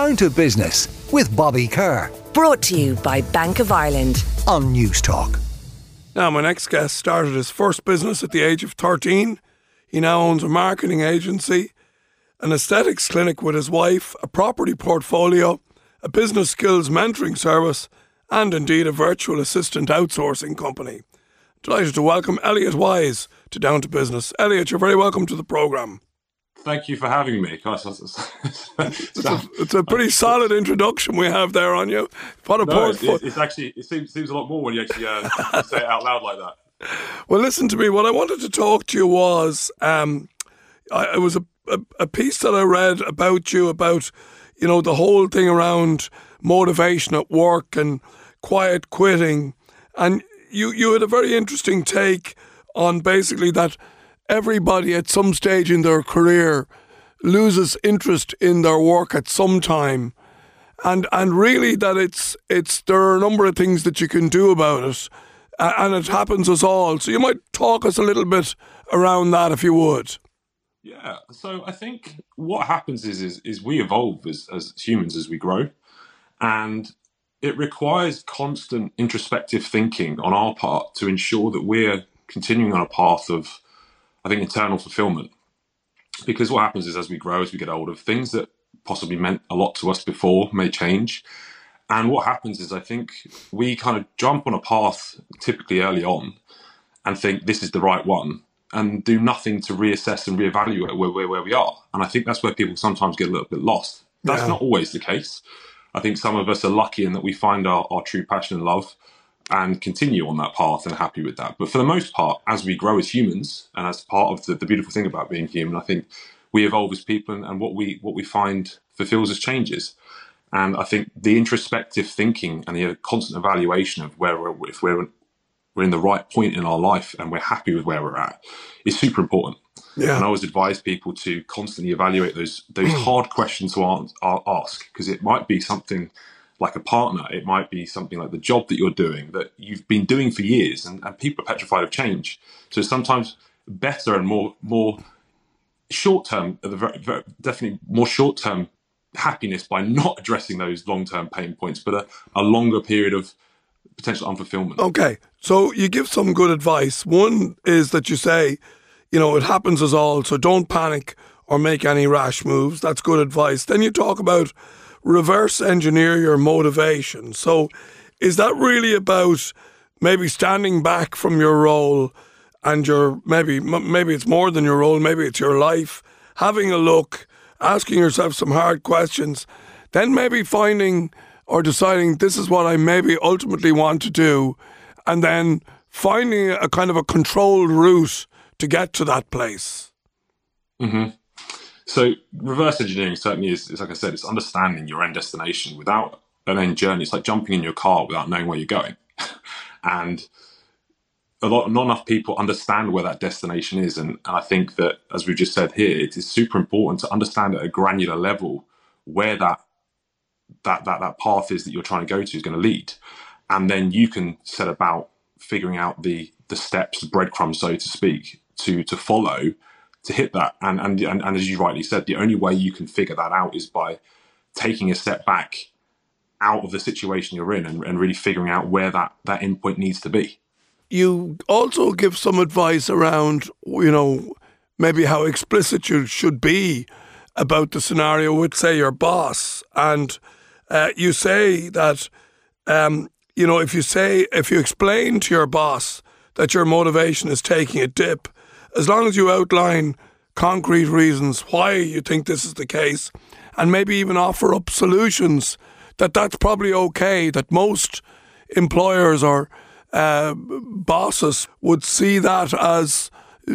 Down to Business with Bobby Kerr. Brought to you by Bank of Ireland. On Newstalk. Now, my next guest started his first business at the age of 13. He now owns a marketing agency, an aesthetics clinic with his wife, a property portfolio, a business skills mentoring service, and indeed a virtual assistant outsourcing company. Delighted to welcome Elliot Wise to Down to Business. Elliot, you're very welcome to the programme. Thank you for having me. Gosh, it's, a, it's, a, pretty solid introduction we have there on you. What a no, it's, it's, actually it seems seems a lot more when you actually uh, say it out loud like that. Well, listen to me. What I wanted to talk to you was um, I, it was a, a, a piece that I read about you about you know the whole thing around motivation at work and quiet quitting, and you you had a very interesting take on basically that everybody at some stage in their career loses interest in their work at some time. And and really that it's it's there are a number of things that you can do about it. And it happens us all. So you might talk us a little bit around that if you would. Yeah. So I think what happens is is, is we evolve as, as humans as we grow. And it requires constant introspective thinking on our part to ensure that we're continuing on a path of I think, internal fulfillment. Because what happens is as we grow, as we get older, things that possibly meant a lot to us before may change. And what happens is I think we kind of jump on a path typically early on and think this is the right one and do nothing to reassess and reevaluate where, where, where we are. And I think that's where people sometimes get a little bit lost. That's yeah. not always the case. I think some of us are lucky in that we find our, our true passion and love and continue on that path and happy with that. But for the most part, as we grow as humans, and as part of the, the beautiful thing about being human, I think we evolve as people, and, and what we what we find fulfills us changes. And I think the introspective thinking and the uh, constant evaluation of where we're, if we're we're in the right point in our life and we're happy with where we're at is super important. Yeah. And I always advise people to constantly evaluate those those hard questions to ask because it might be something like a partner, it might be something like the job that you're doing that you've been doing for years, and, and people are petrified of change. So sometimes better and more more short term, definitely more short term happiness by not addressing those long term pain points, but a, a longer period of potential unfulfillment. Okay, so you give some good advice. One is that you say, you know, it happens as all, so don't panic or make any rash moves. That's good advice. Then you talk about reverse engineer your motivation. So, is that really about maybe standing back from your role and your maybe maybe it's more than your role, maybe it's your life, having a look, asking yourself some hard questions, then maybe finding or deciding this is what I maybe ultimately want to do, and then finding a kind of a controlled route to get to that place. Mm-hmm. So reverse engineering certainly is, is, like I said, it's understanding your end destination without an end journey. It's like jumping in your car without knowing where you're going. and a lot, not enough people understand where that destination is. And, and I think that, as we've just said here, it is super important to understand at a granular level where that that that that path is that you're trying to go to is going to lead, and then you can set about figuring out the the steps, the breadcrumbs, so to speak, to to follow to hit that. And, and, and, and as you rightly said, the only way you can figure that out is by taking a step back out of the situation you're in and, and really figuring out where that, that endpoint needs to be. You also give some advice around, you know, maybe how explicit you should be about the scenario with, say, your boss. And uh, you say that, um, you know, if you say, if you explain to your boss that your motivation is taking a dip, as long as you outline concrete reasons why you think this is the case and maybe even offer up solutions that that's probably okay that most employers or uh, bosses would see that as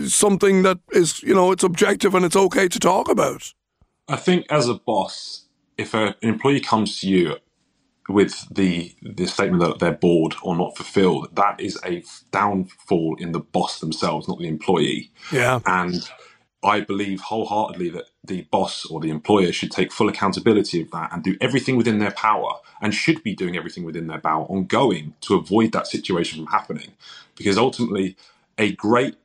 something that is you know it's objective and it's okay to talk about. I think as a boss if a, an employee comes to you with the the statement that they're bored or not fulfilled, that is a downfall in the boss themselves, not the employee. Yeah. And I believe wholeheartedly that the boss or the employer should take full accountability of that and do everything within their power and should be doing everything within their power ongoing to avoid that situation from happening. Because ultimately, a great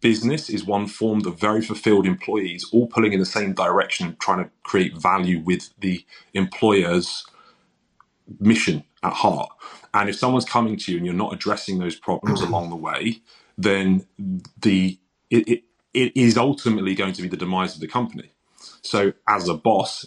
business is one formed of very fulfilled employees, all pulling in the same direction, trying to create value with the employer's mission at heart. And if someone's coming to you and you're not addressing those problems mm-hmm. along the way, then the it, it, it is ultimately going to be the demise of the company. So as a boss,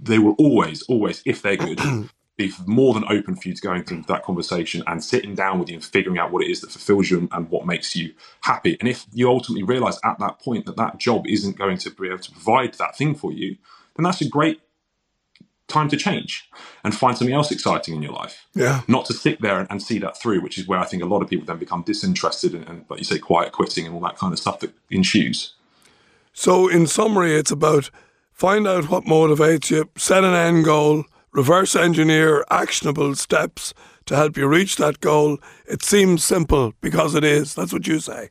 they will always, always, if they're good, be more than open for you to going through that conversation and sitting down with you and figuring out what it is that fulfills you and, and what makes you happy. And if you ultimately realize at that point that that job isn't going to be able to provide that thing for you, then that's a great time to change and find something else exciting in your life. Yeah. Not to sit there and, and see that through, which is where I think a lot of people then become disinterested and, and, like you say, quiet quitting and all that kind of stuff that ensues. So, in summary, it's about find out what motivates you, set an end goal, reverse engineer actionable steps to help you reach that goal. It seems simple because it is. That's what you say.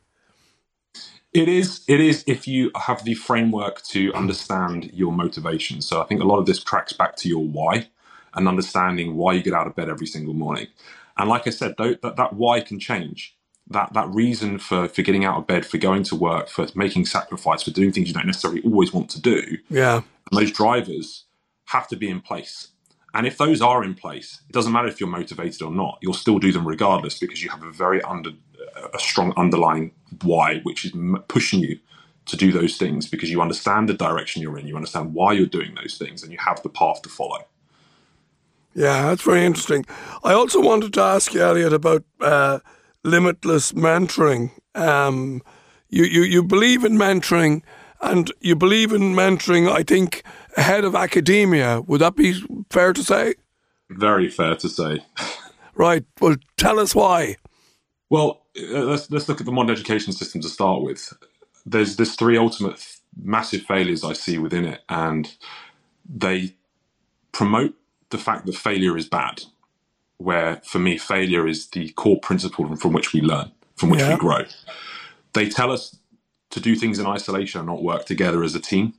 It is. It is if you have the framework to understand your motivation. So I think a lot of this tracks back to your why and understanding why you get out of bed every single morning. And like I said, that, that why can change. That that reason for for getting out of bed, for going to work, for making sacrifice, for doing things you don't necessarily always want to do. Yeah. And those drivers have to be in place. And if those are in place, it doesn't matter if you're motivated or not. You'll still do them regardless because you have a very under a strong underlying why, which is pushing you to do those things because you understand the direction you're in, you understand why you're doing those things, and you have the path to follow. Yeah, that's very interesting. I also wanted to ask you, Elliot, about uh, limitless mentoring. Um, you, you, you believe in mentoring, and you believe in mentoring, I think, ahead of academia. Would that be fair to say? Very fair to say. right. Well, tell us why. Well, uh, let's let's look at the modern education system to start with. There's there's three ultimate massive failures I see within it, and they promote the fact that failure is bad. Where for me, failure is the core principle from which we learn, from which yeah. we grow. They tell us to do things in isolation and not work together as a team,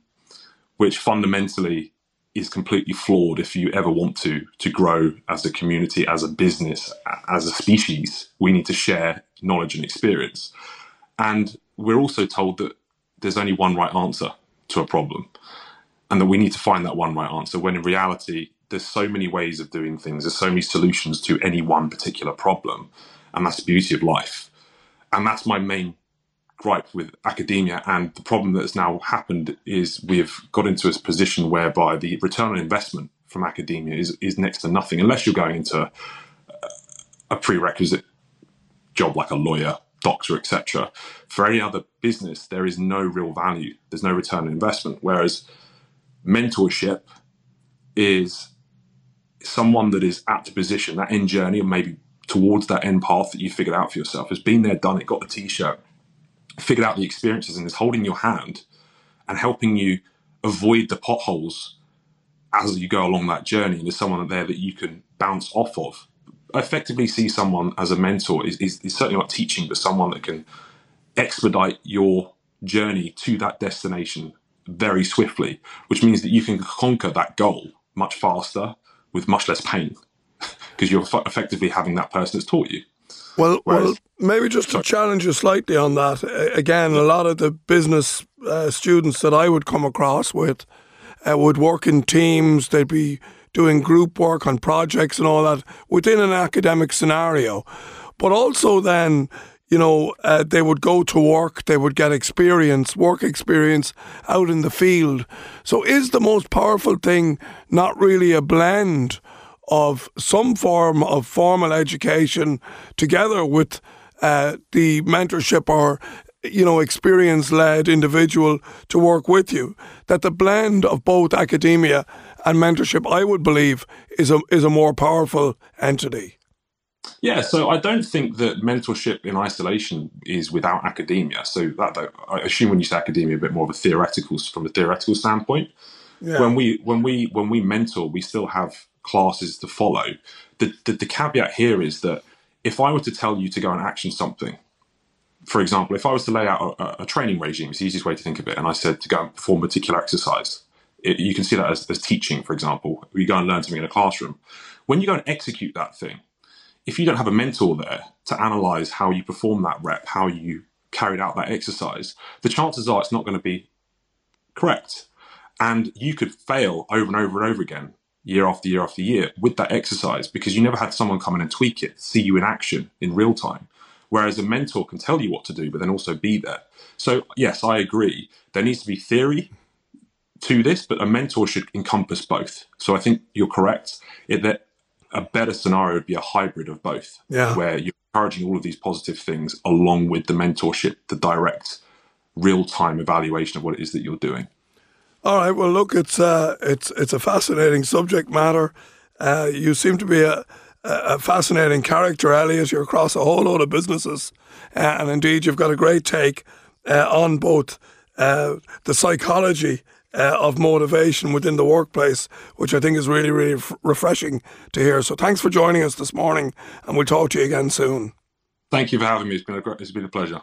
which fundamentally is completely flawed if you ever want to to grow as a community, as a business, as a species. We need to share knowledge and experience. And we're also told that there's only one right answer to a problem and that we need to find that one right answer when in reality there's so many ways of doing things there's so many solutions to any one particular problem and that's the beauty of life and that's my main gripe with academia and the problem that's now happened is we've got into a position whereby the return on investment from academia is, is next to nothing unless you're going into a prerequisite job like a lawyer doctor etc for any other business there is no real value. There's no return on investment. Whereas mentorship is someone that is at the position that end journey and maybe towards that end path that you figured out for yourself has been there done it got the t-shirt figured out the experiences and is holding your hand and helping you avoid the potholes as you go along that journey. And there's someone there that you can bounce off of. Effectively see someone as a mentor is, is, is, certainly not teaching but someone that can expedite your journey to that destination very swiftly which means that you can conquer that goal much faster with much less pain because you're effectively having that person that's taught you well, Whereas, well, maybe just to challenge you slightly on that. Again, a lot of the business uh, students that I would come across with uh, would work in teams. They'd be doing group work on projects and all that within an academic scenario. But also, then, you know, uh, they would go to work, they would get experience, work experience out in the field. So, is the most powerful thing not really a blend? Of some form of formal education together with uh, the mentorship or you know experience led individual to work with you that the blend of both academia and mentorship i would believe is a is a more powerful entity yeah, so I don't think that mentorship in isolation is without academia. So that, that, I assume when you say academia, a bit more of a theoretical from a theoretical standpoint. Yeah. When we when we when we mentor, we still have classes to follow. The, the, the caveat here is that if I were to tell you to go and action something, for example, if I was to lay out a, a, training regime, it's the easiest way to think of it, and I said to go and perform a particular exercise, it, you can see that as, as teaching, for example. You go and learn something in a classroom. When you go and execute that thing, if you don't have a mentor there to analyze how you perform that rep, how you carried out that exercise, the chances are it's not going to be correct. And you could fail over and over and over again, year after year after year, with that exercise because you never had someone come in and tweak it, see you in action in real time. Whereas a mentor can tell you what to do, but then also be there. So, yes, I agree. There needs to be theory to this, but a mentor should encompass both. So I think you're correct. It, that a better scenario would be a hybrid of both, Yeah. where you're encouraging all of these positive things along with the mentorship, the direct, real time evaluation of what it is that you're doing. All right. Well, look, it's uh, it's it's a fascinating subject matter. Uh, you seem to be a, a fascinating character, Elliot. You're across a whole load of businesses, uh, and indeed, you've got a great take uh, on both uh, the psychology uh, of motivation within the workplace, which I think is really, really f- refreshing to hear. So, thanks for joining us this morning, and we'll talk to you again soon. Thank you for having me. It's been a, it's been a pleasure.